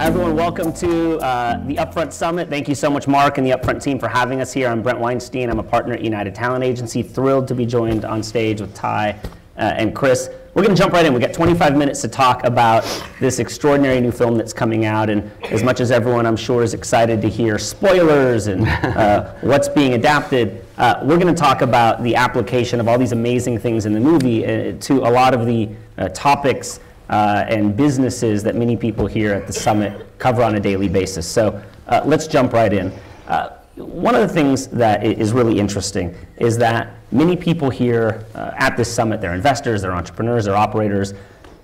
Everyone, welcome to uh, the Upfront Summit. Thank you so much, Mark, and the Upfront team for having us here. I'm Brent Weinstein. I'm a partner at United Talent Agency. Thrilled to be joined on stage with Tye uh, and Chris. We're going to jump right in. We've got 25 minutes to talk about this extraordinary new film that's coming out. And as much as everyone, I'm sure, is excited to hear spoilers and uh, what's being adapted, uh, we're going to talk about the application of all these amazing things in the movie uh, to a lot of the uh, topics uh, and businesses that many people here at the summit cover on a daily basis. So uh, let's jump right in. Uh, one of the things that is really interesting is that many people here uh, at this summit, they're investors, they're entrepreneurs, they're operators,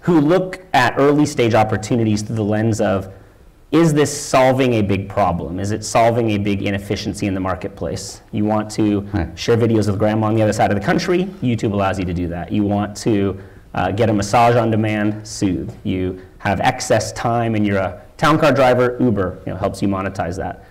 who look at early stage opportunities through the lens of is this solving a big problem? Is it solving a big inefficiency in the marketplace? You want to right. share videos with grandma on the other side of the country? YouTube allows you to do that. You want to uh, get a massage on demand, Soothe. You have excess time and you're a town car driver, Uber you know, helps you monetize that.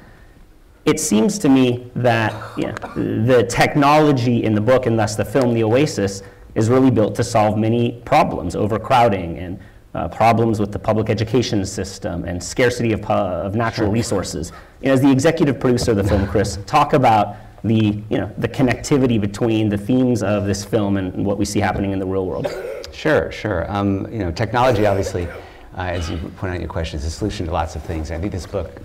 It seems to me that you know, the technology in the book and thus the film, The Oasis, is really built to solve many problems, overcrowding and uh, problems with the public education system and scarcity of, of natural resources. Know, as the executive producer of the film, Chris, talk about the, you know, the connectivity between the themes of this film and what we see happening in the real world. Sure, sure. Um, you know, technology obviously, uh, as you point out in your question, is a solution to lots of things. I think this book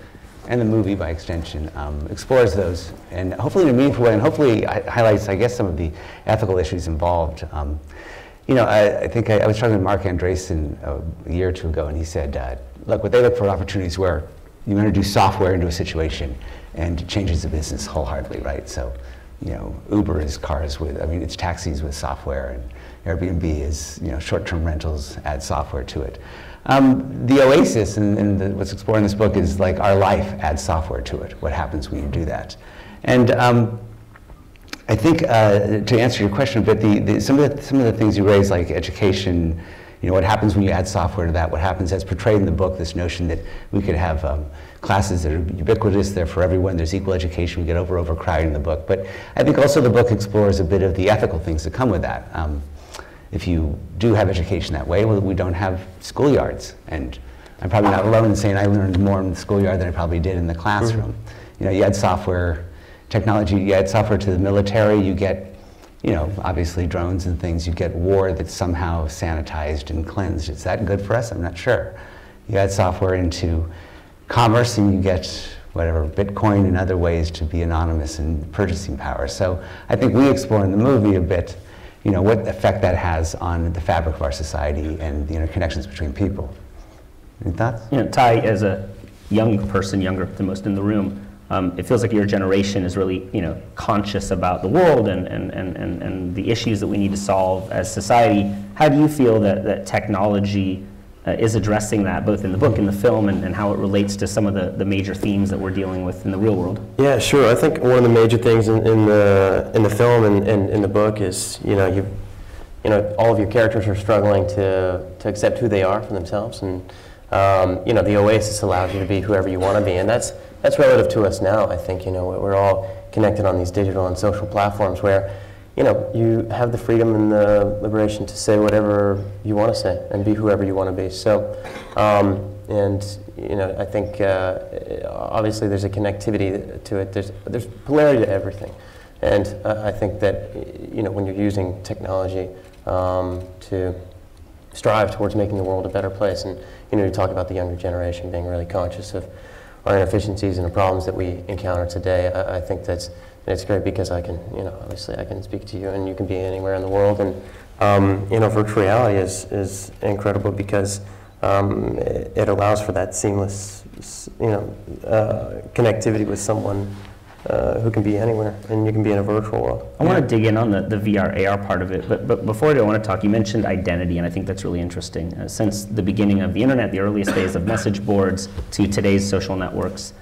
and the movie, by extension, um, explores those, and hopefully in a meaningful way, and hopefully highlights, I guess, some of the ethical issues involved. Um, you know, I, I think I, I, was talking to Marc Andreessen a year or two ago, and he said, uh, look, what they look for opportunities where you introduce software into a situation and changes the business wholeheartedly, right? So, you know, Uber is cars with, I mean, it's taxis with software, and Airbnb is you know short-term rentals, add software to it. Um, the Oasis and, what's explored in this book is like our life adds software to it. What happens when you do that? And um, I think uh, to answer your question a bit, the, the, some, of the, some of the things you raise, like education, you know, what happens when you add software to that, what happens as portrayed in the book, this notion that we could have um, classes that are ubiquitous, they're for everyone, there's equal education, we get over overcrowding in the book. But I think also the book explores a bit of the ethical things that come with that. If you do have education that way, well, we don't have schoolyards. And I'm probably not alone in saying I learned more in the schoolyard than I probably did in the classroom. Mm-hmm. You know, you add software, technology, you add software to the military, you get, you know, obviously drones and things, you get war that's somehow sanitized and cleansed. Is that good for us? I'm not sure. You add software into commerce and you get whatever, Bitcoin and other ways to be anonymous and purchasing power. So I think we explore in the movie a bit you know, what effect that has on the fabric of our society and the interconnections between people. Any thoughts? You know, Tye, as a young person, younger than most in the room, um, it feels like your generation is really, you know, conscious about the world and, and, and, and, and the issues that we need to solve as society. How do you feel that, that technology uh, is addressing that both in the book and the film and, and how it relates to some of the, the major themes that we're dealing with in the real world. Yeah, sure. I think one of the major things in, in the in the film and, and in the book is you know you you know all of your characters are struggling to to accept who they are for themselves and um, you know the Oasis allows you to be whoever you want to be and that's that's relative to us now. I think you know we're all connected on these digital and social platforms where you know, you have the freedom and the liberation to say whatever you want to say and be whoever you want to be. So, um, and you know, I think uh, obviously there's a connectivity to it. There's there's polarity to everything, and uh, I think that you know when you're using technology um, to strive towards making the world a better place, and you know, you talk about the younger generation being really conscious of our inefficiencies and the problems that we encounter today. I, I think that's it's great because I can, you know, obviously I can speak to you and you can be anywhere in the world. And, um, you know, virtual reality is, is incredible because um, it, it, allows for that seamless, you know, uh, connectivity with someone uh, who can be anywhere and you can be in a virtual world. I want to dig in on the, the VR, AR part of it, but, but before I do, I want to talk, you mentioned identity, and I think that's really interesting. Uh, since the beginning of the internet, the earliest days of message boards to today's social networks,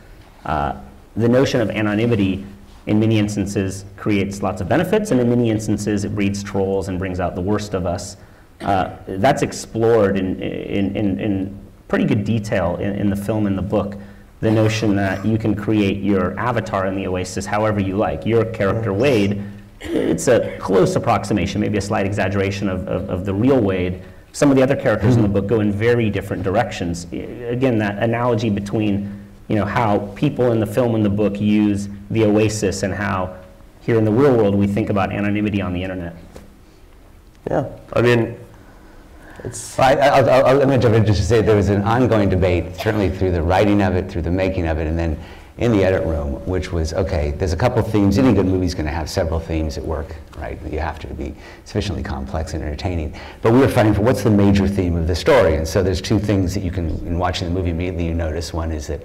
uh, the notion of anonymity in many instances creates lots of benefits, and in many instances it breeds trolls and brings out the worst of us. Uh, that's explored in, in, in, in, pretty good detail in, in the film and the book. The notion that you can create your avatar in the Oasis however you like. Your character Wade, it's a close approximation, maybe a slight exaggeration of, of, of the real Wade, some of the other characters in the book go in very different directions. Again, that analogy between you know how people in the film and the book use the oasis and how here in the real world we think about anonymity on the internet. Yeah, I mean, it's Well, I, I'll, I'll, let me jump in just to say there was an ongoing debate, certainly through the writing of it, through the making of it, and then in the edit room, which was okay. There's a couple themes. Any good movie's going to have several themes at work, right? You have to be sufficiently complex and entertaining. But we were fighting for what's the major theme of the story, and so there's two things that you can, in watching the movie, immediately you notice. One is that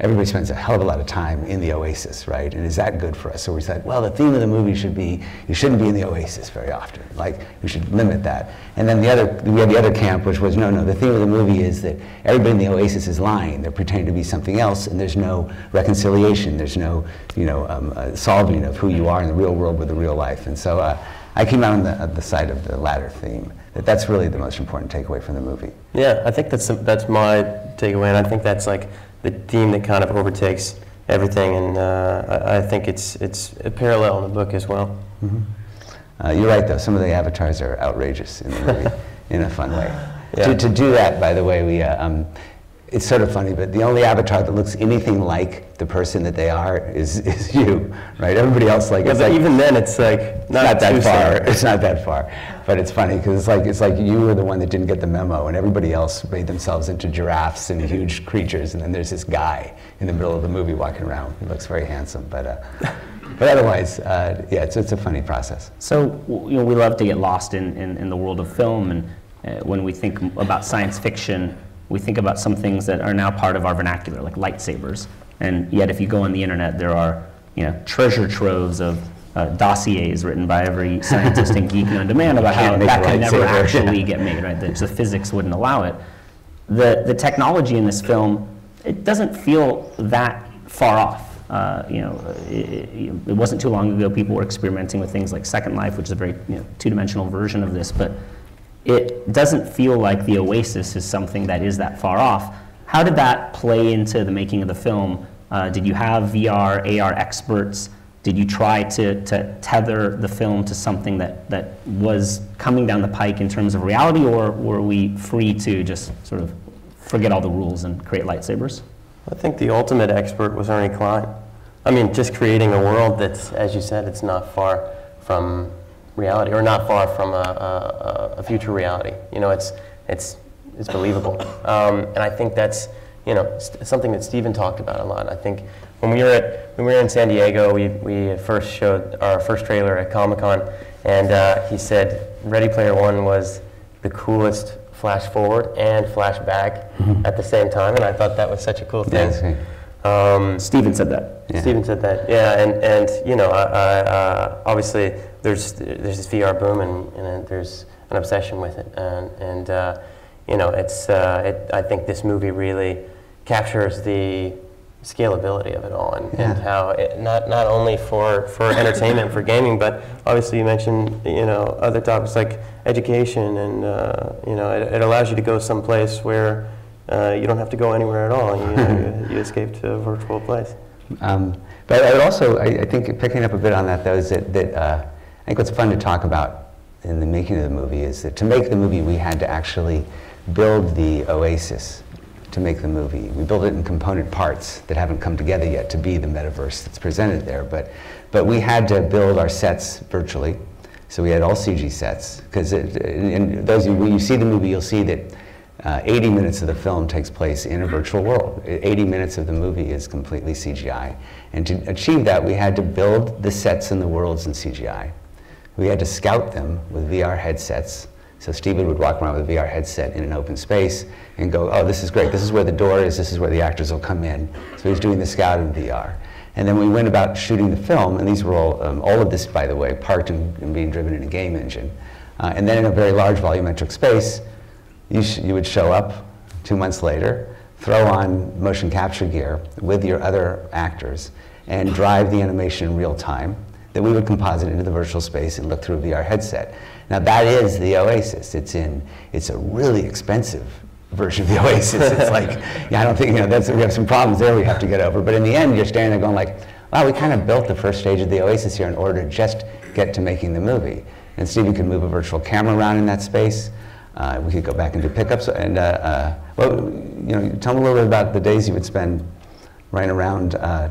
everybody spends a hell of a lot of time in the oasis, right? And is that good for us? So we said, well, the theme of the movie should be you shouldn't be in the oasis very often. Like we should limit that. And then the other, we had the other camp, which was no, no. The theme of the movie is that everybody in the oasis is lying. They're pretending to be something else, and there's no reconciliation. There's no, you know, um, uh, solving of who you are in the real world with the real life. And so uh, I came out on the, on the side of the latter theme. That that's really the most important takeaway from the movie. Yeah, I think that's that's my takeaway, and I think that's like the theme that kind of overtakes everything, and uh, I, I think it's it's a parallel in the book as well. Uh, you're right, though. Some of the avatars are outrageous in the movie in a fun way. Yeah. To, to do that, by the way, we, uh, um, it's sort of funny, but the only avatar that looks anything like the person that they are is, is you, right? Everybody else, like, Yeah, it's but like, even then, it's like it's not, not too that far. similar. It's not that far. But it's funny because it's like, it's like you were the one that didn't get the memo, and everybody else made themselves into giraffes and huge creatures, and then there's this guy in the middle of the movie walking around. He looks very handsome, but, uh, but otherwise, uh, yeah, it's, it's a funny process. So you know, we love to get lost in, in, in the world of film, and uh, when we think about science fiction, we think about some things that are now part of our vernacular, like lightsabers. And yet, if you go on the internet, there are you know treasure troves of uh, dossiers written by every scientist and geek on demand about how that could never actually get made. Right, the, the physics wouldn't allow it. The the technology in this film, it doesn't feel that far off. Uh, you know, it, it, it wasn't too long ago people were experimenting with things like Second Life, which is a very you know, two-dimensional version of this, but it doesn't feel like the Oasis is something that is that far off. How did that play into the making of the film? Uh, did you have VR, AR experts? Did you try to, to tether the film to something that, that was coming down the pike in terms of reality, or were we free to just sort of forget all the rules and create lightsabers? I think the ultimate expert was Ernie Cline. I mean, just creating a world that's, as you said, it's not far from reality, or not far from a, a, a future reality. You know, it's it's it's believable, um, and I think that's you know st- something that Steven talked about a lot. I think when we were at when we were in San Diego, we we first showed our first trailer at Comic Con, and uh, he said Ready Player One was the coolest flash forward and flash back at the same time, and I thought that was such a cool thing. that's great. Um, Steven said that. Yeah. Steven said that, yeah, and, and you know, I, I, uh, obviously there's there's this VR boom and, and there's an obsession with it, and, and uh, you know, it's uh, it, I think this movie really captures the scalability of it all, and, and how it, not not only for for entertainment, for gaming, but obviously you mentioned you know other topics like education, and uh, you know, it, it allows you to go someplace where. Uh, you don't have to go anywhere at all. You, you, you escape to a virtual place. Um, but I would also, I, I think, picking up a bit on that, though, is that, that uh, think what's fun to talk about in the making of the movie is that to make the movie, we had to actually build the oasis to make the movie. We built it in component parts that haven't come together yet to be the metaverse that's presented there. But, but we had to build our sets virtually. So we had all CG sets. Because those you, when you see the movie, you'll see that uh, 80 minutes of the film takes place in a virtual world. 80 minutes of the movie is completely CGI. And to achieve that, we had to build the sets and the worlds in CGI. We had to scout them with VR headsets. So Steven would walk around with a VR headset in an open space and go, oh, this is great. This is where the door is. This is where the actors will come in. So he's doing the scout in VR. And then we went about shooting the film, and these were all, um, all of this, by the way, parked and, and being driven in a game engine. Uh, and then in a very large volumetric space, you, you would show up two months later, throw on motion capture gear with your other actors, and drive the animation in real time that we would composite into the virtual space and look through a VR headset. Now that is the Oasis. It's in. It's a really expensive version of the Oasis. It's like, yeah, I don't think you know. That's we have some problems there we have to get over. But in the end, you're standing there going like, wow, we kind of built the first stage of the Oasis here in order to just get to making the movie. And Stevie could move a virtual camera around in that space. uh, we could go back and do pickups. And uh, uh, well, you know, tell me a little bit about the days you would spend running around uh,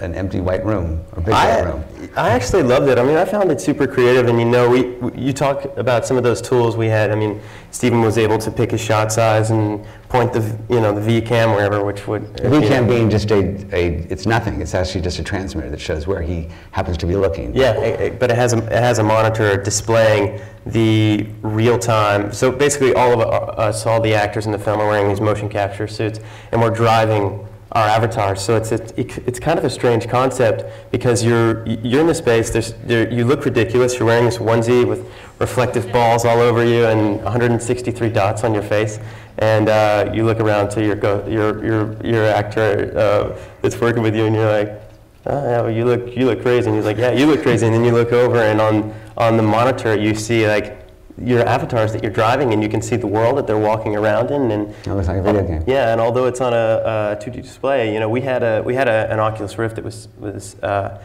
an empty white room or big white room. I actually loved it. I mean, I found it super creative, and you know, we, we you talk about some of those tools we had. I mean, Steven was able to pick his shot size and point the you know the V cam wherever, which would The VCam being just a, a, it's nothing. It's actually just a transmitter that shows where he happens to be looking. Yeah, it, it- but it has a it has a monitor displaying the real time. So basically, all of uh, us, all the actors in the film, are wearing these motion capture suits, and we're driving our avatars. So it's it, it's kind of a strange concept because you're you're in the space. There's there, you look ridiculous. You're wearing this onesie with reflective balls all over you and 163 dots on your face. And uh, you look around to your go, your your your actor uh, that's working with you, and you're like, oh, yeah, well, you look you look crazy. And he's like, yeah, you look crazy. And then you look over, and on on the monitor you see like your avatars that you're driving, and you can see the world that they're walking around in. And It looks like a video game. yeah, and although it's on a, a 2D display, you know, we had a we had a, an Oculus Rift that was was uh,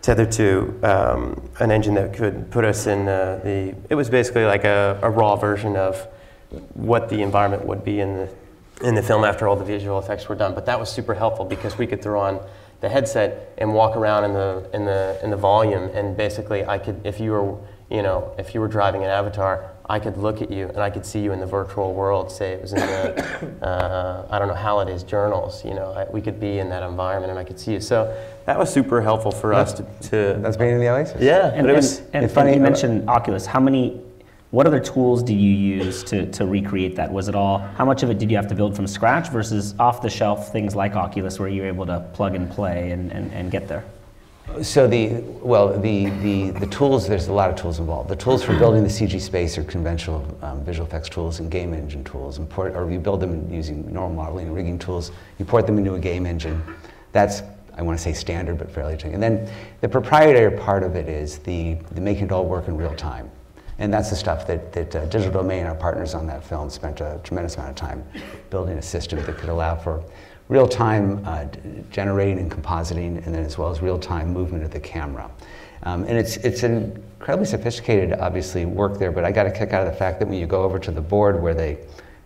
tethered to um, an engine that could put us in uh, the. It was basically like a, a raw version of what the environment would be in the in the film after all the visual effects were done. But that was super helpful because we could throw on the headset and walk around in the in the in the volume, and basically I could if you were you know if you were driving an avatar. I could look at you and I could see you in the virtual world. Say it was in the, uh, I don't know, Halliday's journals. You know, I, we could be in that environment and I could see you. So that was super helpful for us to. to That's being in the Oasis. yeah, And, but it was. and, and it's funny- you mentioned Oculus. How many, what other tools do you use to, to recreate that? Was it all, how much of it did you have to build from scratch versus off the shelf things like Oculus where you're able to plug and play and, and, and get there? So the well the, the the tools there's a lot of tools involved. The tools for building the CG space are conventional um, visual effects tools and game engine tools. And port, or you build them using normal modeling and rigging tools. You port them into a game engine. That's I want to say standard, but fairly. And then the proprietary part of it is the the making it all work in real time. And that's the stuff that, that uh, Digital Domain, our partners on that film, spent a tremendous amount of time building a system that could allow for real-time uh, generating and compositing, and then as well as real-time movement of the camera. Um, and it's, it's incredibly sophisticated, obviously, work there, but I got a kick out of the fact that when you go over to the board where, they,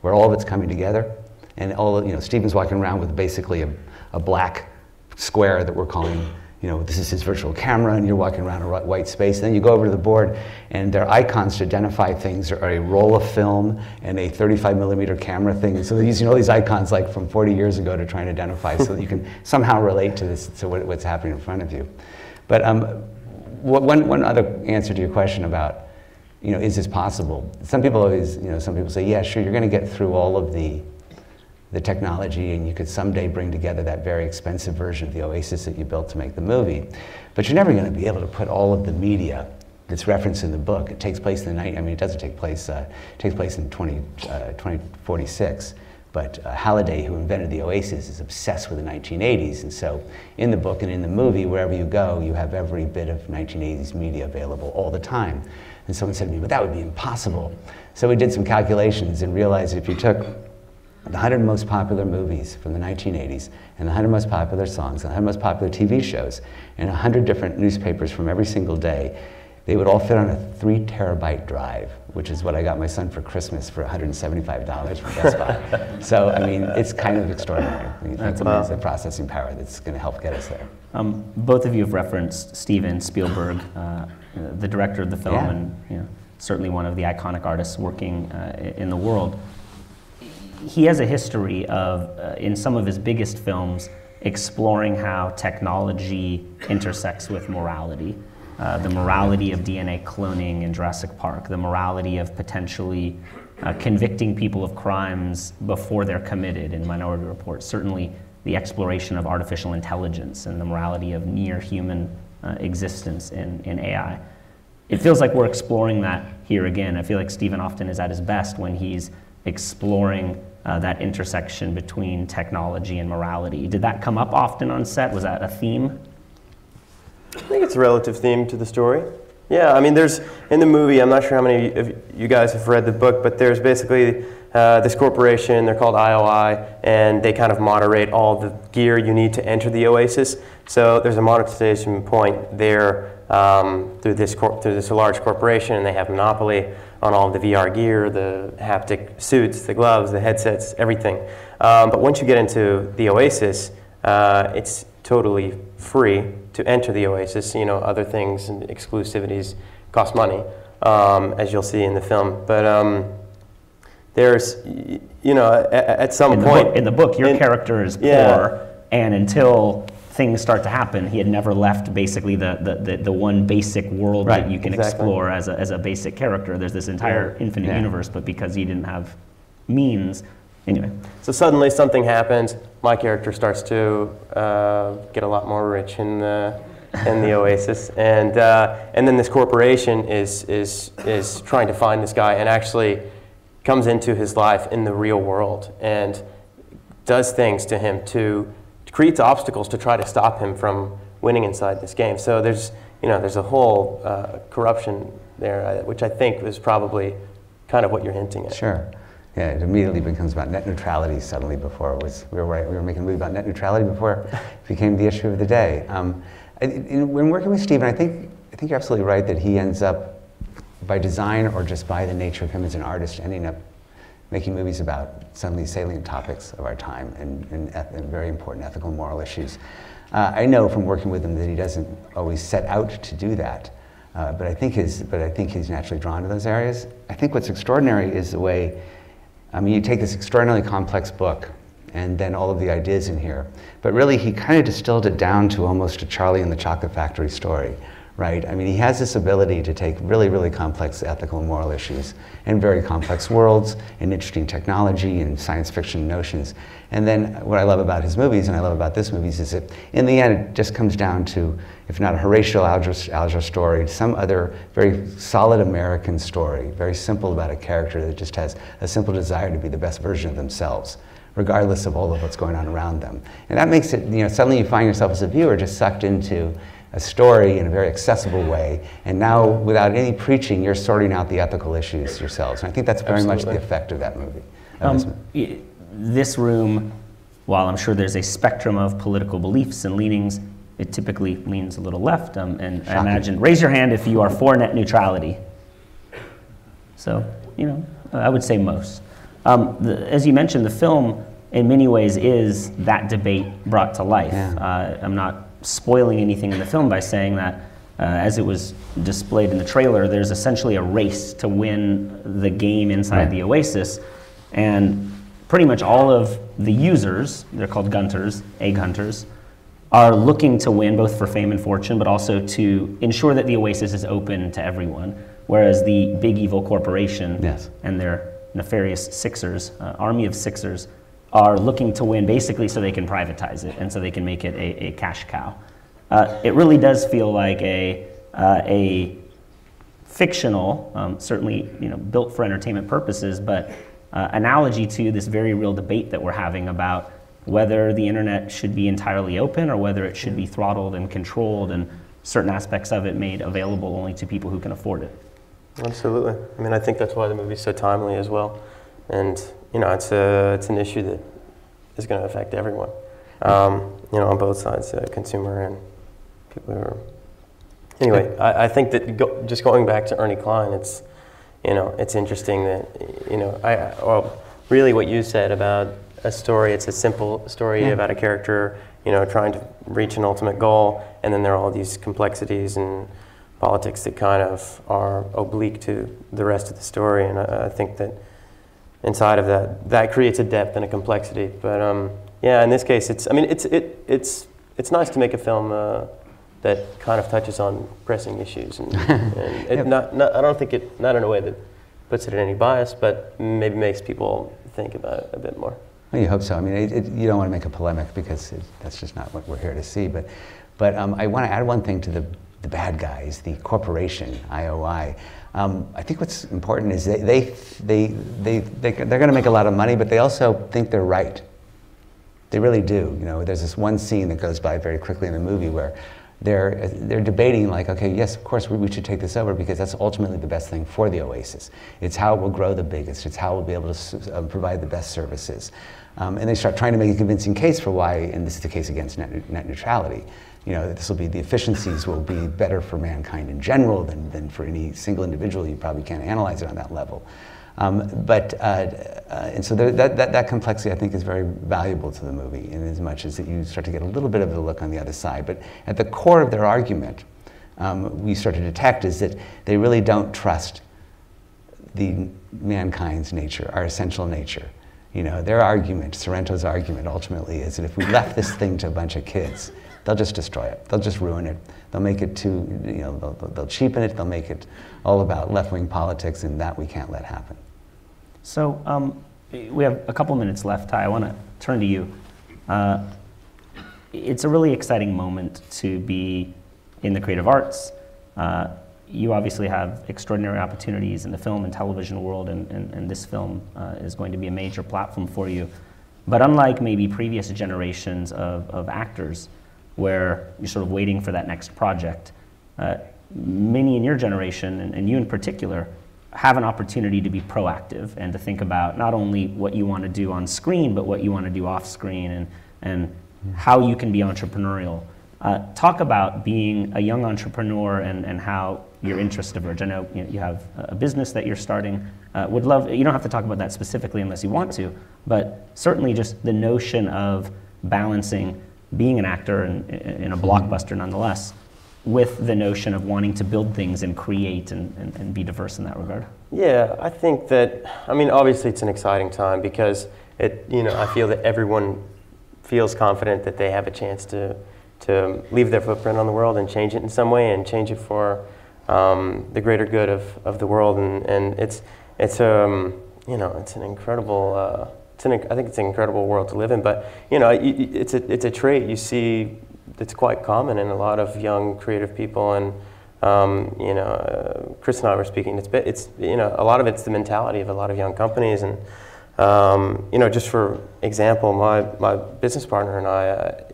where all of it's coming together, and all, you know, Steven's walking around with basically a, a black square that we're calling, you know, this is his virtual camera, and you're walking around a white space. And then you go over to the board, and their icons to identify things are a roll of film and a 35 millimeter camera thing. So they're using all these icons like from 40 years ago to try and identify so that you can somehow relate to this, to what, what's happening in front of you. But um, one, one other answer to your question about, you know, is this possible? Some people always, you know, some people say, yeah, sure, you're going to get through all of the the technology and you could someday bring together that very expensive version of the Oasis that you built to make the movie. But you're never going to be able to put all of the media that's referenced in the book. It takes place in the night. I mean, it doesn't take place. Uh, it takes place in 20, uh, 2046. But uh, Halliday, who invented the Oasis, is obsessed with the 1980s. And so, in the book and in the movie, wherever you go, you have every bit of 1980s media available all the time. And someone said to me, "But that would be impossible." So we did some calculations and realized if you took the 100 most popular movies from the 1980s, and the 100 most popular songs, and the 100 most popular TV shows, and 100 different newspapers from every single day, they would all fit on a three terabyte drive, which is what I got my son for Christmas for $175 from Best Buy. so, I mean, it's kind of extraordinary when you think about the processing power that's going to help get us there. Um, both of you have referenced Steven Spielberg, uh, the director of the film, Yeah. and you know, certainly one of the iconic artists working uh, in the world. He has a history of, uh, in some of his biggest films, exploring how technology intersects with morality. Uh, the morality of DNA cloning in Jurassic Park, the morality of potentially uh, convicting people of crimes before they're committed in Minority Report. Certainly, the exploration of artificial intelligence and the morality of near human uh, existence in, in AI. It feels like we're exploring that here again. I feel like Steven often is at his best when he's exploring uh, that intersection between technology and morality. Did that come up often on set? Was that a theme? I think it's a relative theme to the story. Yeah, I mean, there's in the movie. I'm not sure how many of you guys have read the book, but there's basically uh, this corporation. They're called IOI, and they kind of moderate all the gear you need to enter the Oasis. So there's a monetization point there um, through this through this large corporation, and they have monopoly on all the VR gear, the haptic suits, the gloves, the headsets, everything. Um, but once you get into the Oasis, uh, it's totally free to enter the Oasis. You know, other things and exclusivities cost money, um, as you'll see in the film. But um, there's, you know, at, at some in point book, in the book your in- character is Yeah. poor, and until things start to happen, he had never left basically the, the, the, the one basic world Right, that you can exactly. explore as a, as a basic character. There's this entire infinite Yeah. universe, but because he didn't have means, anyway. So suddenly something happens. My character starts to uh, get a lot more rich in the in the Oasis, and uh, and then this corporation is is is trying to find this guy, and actually comes into his life in the real world and does things to him to creates obstacles to try to stop him from winning inside this game. So there's you know there's a whole uh, corruption there, uh, which I think was probably kind of what you're hinting at. Sure. Yeah, it immediately becomes about net neutrality suddenly before it was, we were, right, we were making a movie about net neutrality before it became the issue of the day. Um, in, when working with Steven, I think, I think you're absolutely right that he ends up, by design or just by the nature of him as an artist, ending up making movies about some of these salient topics of our time and, and, and very important ethical and moral issues. Uh, I know from working with him that he doesn't always set out to do that, uh, but I think his, but I think he's naturally drawn to those areas. I think what's extraordinary is the way, I mean, you take this extraordinarily complex book and then all of the ideas in here, but really he kind of distilled it down to almost a Charlie and the Chocolate Factory story, right? I mean, he has this ability to take really, really complex ethical and moral issues and very complex worlds and interesting technology and science fiction notions. And then what I love about his movies and I love about this movies is that in the end it just comes down to, if not a Horatio Alger, Alger story, some other very solid American story, very simple about a character that just has a simple desire to be the best version of themselves regardless of all of what's going on around them. And that makes it, you know, suddenly you find yourself as a viewer just sucked into a story in a very accessible way. And now, without any preaching, you're sorting out the ethical issues yourselves. And I think that's very much the effect of that movie. of this Um, this room, while I'm sure there's a spectrum of political beliefs and leanings, it typically leans a little left. Um, and I imagine, raise your hand if you are for net neutrality. So, you know, I would say most. Um, the, as you mentioned, the film, in many ways, is that debate brought to life. Yeah. Uh, I'm not spoiling anything in the film by saying that, uh, as it was displayed in the trailer, there's essentially a race to win the game inside Right. the Oasis. And pretty much all of the users, they're called gunters, egg hunters, are looking to win both for fame and fortune, but also to ensure that the Oasis is open to everyone. Whereas the big evil corporation Yes. and their nefarious Sixers, uh, army of Sixers, are looking to win basically so they can privatize it and so they can make it a, a cash cow. Uh, it really does feel like a, uh, a fictional, um, certainly you know, built for entertainment purposes, but uh, analogy to this very real debate that we're having about whether the internet should be entirely open or whether it should be throttled and controlled and certain aspects of it made available only to people who can afford it. Absolutely. I mean, I think that's why the movie's so timely as well. And, you know, it's, a, it's an issue that is going to affect everyone, um, you know, on both sides, uh, consumer and people who are. Anyway, I, I think that go, just going back to Ernie Cline, it's, you know, it's interesting that, you know, I, I- well, really what you said about a story, it's a simple story about a character, you know, trying to reach an ultimate goal, and then there are all these complexities and politics that kind of are oblique to the rest of the story, and I, I think that inside of that, that creates a depth and a complexity. But um, yeah, in this case, it's, I mean, it's, it, it's, it's nice to make a film uh, that kind of touches on pressing issues, and, and it, not, not, I don't think it, not in a way that puts it in any bias, but maybe makes people think about it a bit more. Well, you hope so. I mean, it, it, you don't want to make a polemic because it, that's just not what we're here to see. But, but um, I want to add one thing to the, the bad guys, the corporation, IOI. Um, I think what's important is they, they, they, they, they, they're going to make a lot of money, but they also think they're right. They really do. You know, there's this one scene that goes by very quickly in the movie where they're, they're debating like, okay, yes, of course we, we should take this over because that's ultimately the best thing for the Oasis. It's how it will grow the biggest. It's how we'll be able to uh, provide the best services. Um, and they start trying to make a convincing case for why, and this is the case against net, net neutrality. You know, this will be, the efficiencies will be better for mankind in general than, than for any single individual. You probably can't analyze it on that level. Um, but, uh, uh, and so there, that, that, that, complexity I think is very valuable to the movie in as much as that you start to get a little bit of a look on the other side. But at the core of their argument, um, we start to detect is that they really don't trust the mankind's nature, our essential nature. You know, their argument, Sorrento's argument ultimately is that if we left this thing to a bunch of kids, they'll just destroy it. They'll just ruin it. They'll make it too, you know, they'll, they'll cheapen it. They'll make it all about left-wing politics, and that we can't let happen. So um, we have a couple minutes left. Tye, I want to turn to you. Uh, it's a really exciting moment to be in the creative arts. Uh, you obviously have extraordinary opportunities in the film and television world, and, and, and this film uh, is going to be a major platform for you. But unlike maybe previous generations of, of actors, where you're sort of waiting for that next project, uh, many in your generation, and, and you in particular, have an opportunity to be proactive and to think about not only what you want to do on screen, but what you want to do off screen and, and how you can be entrepreneurial. Uh, talk about being a young entrepreneur and, and how your interests diverge. I know you, know, you have a business that you're starting. Uh, would love, you don't have to talk about that specifically unless you want to, but certainly just the notion of balancing being an actor in, in a blockbuster nonetheless with the notion of wanting to build things and create and, and, and, be diverse in that regard? Yeah, I think that, I mean, obviously it's an exciting time because it, you know, I feel that everyone feels confident that they have a chance to, to leave their footprint on the world and change it in some way and change it for um, the greater good of, of the world. And, and it's, it's, um, you know, it's an incredible, uh, it's an, I think it's an incredible world to live in, but, you know, it's a, it's a trait you see it's quite common in a lot of young creative people and um, you know uh, Chris and I were speaking it's it's you know a lot of it's the mentality of a lot of young companies and um, you know just for example my my business partner and I uh,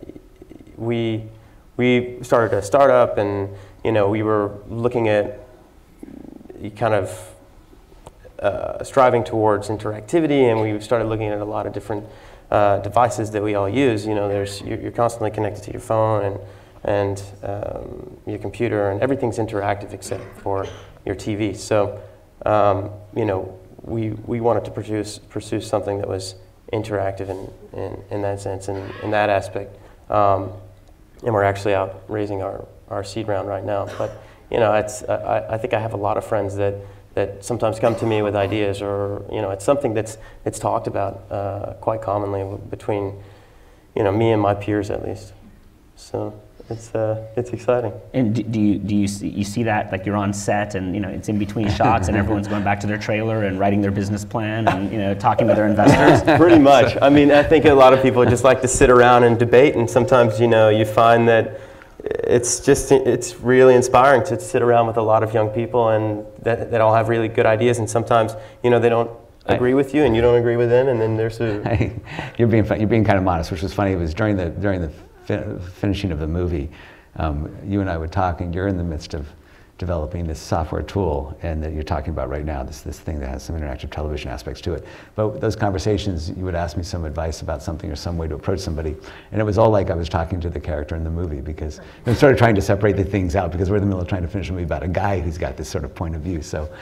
we we started a startup and you know we were looking at kind of uh, striving towards interactivity and we started looking at a lot of different uh, devices that we all use. You know, there's you're, constantly connected to your phone and and um, your computer, and everything's interactive except for your TV. So, um, you know, we we wanted to produce pursue something that was interactive in, in, in that sense and in that aspect. Um, and we're actually out raising our, our seed round right now. But you know, it's I, I think I have a lot of friends that that sometimes come to me with ideas, or you know, it's something that's it's talked about uh, quite commonly between you know me and my peers at least. So it's uh, it's exciting. And do, do, you do you see, you see that like you're on set and you know it's in between shots and everyone's going back to their trailer and writing their business plan and you know talking to their investors? Pretty much. I mean, I think a lot of people just like to sit around and debate, and sometimes you know you find that it's just it's really inspiring to sit around with a lot of young people and that, that all have really good ideas and sometimes you know they don't agree with you and you don't agree with them and then there's a you're being you're being kind of modest which was funny it was during the during the fi- finishing of the movie um, you and I were talking you're in the midst of developing this software tool and that you're talking about right now, this, this thing that has some interactive television aspects to it. But those conversations, you would ask me some advice about something or some way to approach somebody. And it was all like I was talking to the character in the movie because I'm sort of trying to separate the things out because we're in the middle of trying to finish a movie about a guy who's got this sort of point of view. So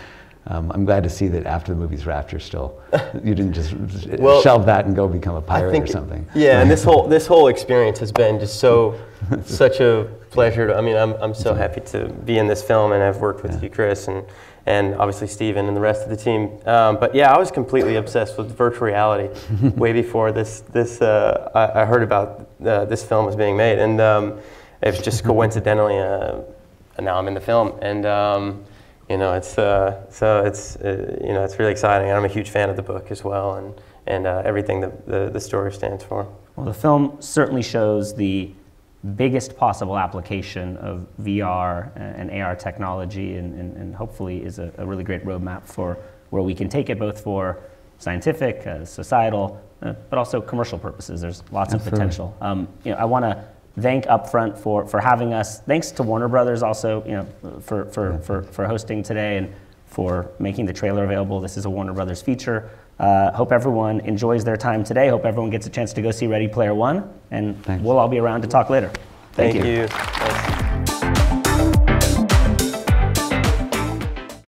um, I'm glad to see that after the movie's wrapped, you're still you didn't just well, shelve that and go become a pirate think, or something. Yeah, and this whole this whole experience has been just so such a pleasure. To, I mean, I'm I'm so happy to be in this film, and I've worked with yeah. you, Chris, and and obviously Steven and the rest of the team. Um, but yeah, I was completely obsessed with virtual reality way before this this uh, I, I, heard about uh, this film was being made, and um, it was just coincidentally. Uh, now I'm in the film, and um, you know, it's uh, so it's uh, you know it's really exciting. I'm a huge fan of the book as well, and and uh, everything that the, the story stands for. Well, the film certainly shows the biggest possible application of VR and, AR technology, and, and, and hopefully is a, a, really great roadmap for where we can take it both for scientific, uh, societal, uh, but also commercial purposes. There's lots Absolutely. of potential. Um, you know, I want to thank Upfront for, for having us. Thanks to Warner Brothers also, you know, for, for, for, for hosting today and for making the trailer available. This is a Warner Brothers feature. Uh, hope everyone enjoys their time today. Hope everyone gets a chance to go see Ready Player One, and Thanks. we'll all be around to talk later. Thank Thank you. you.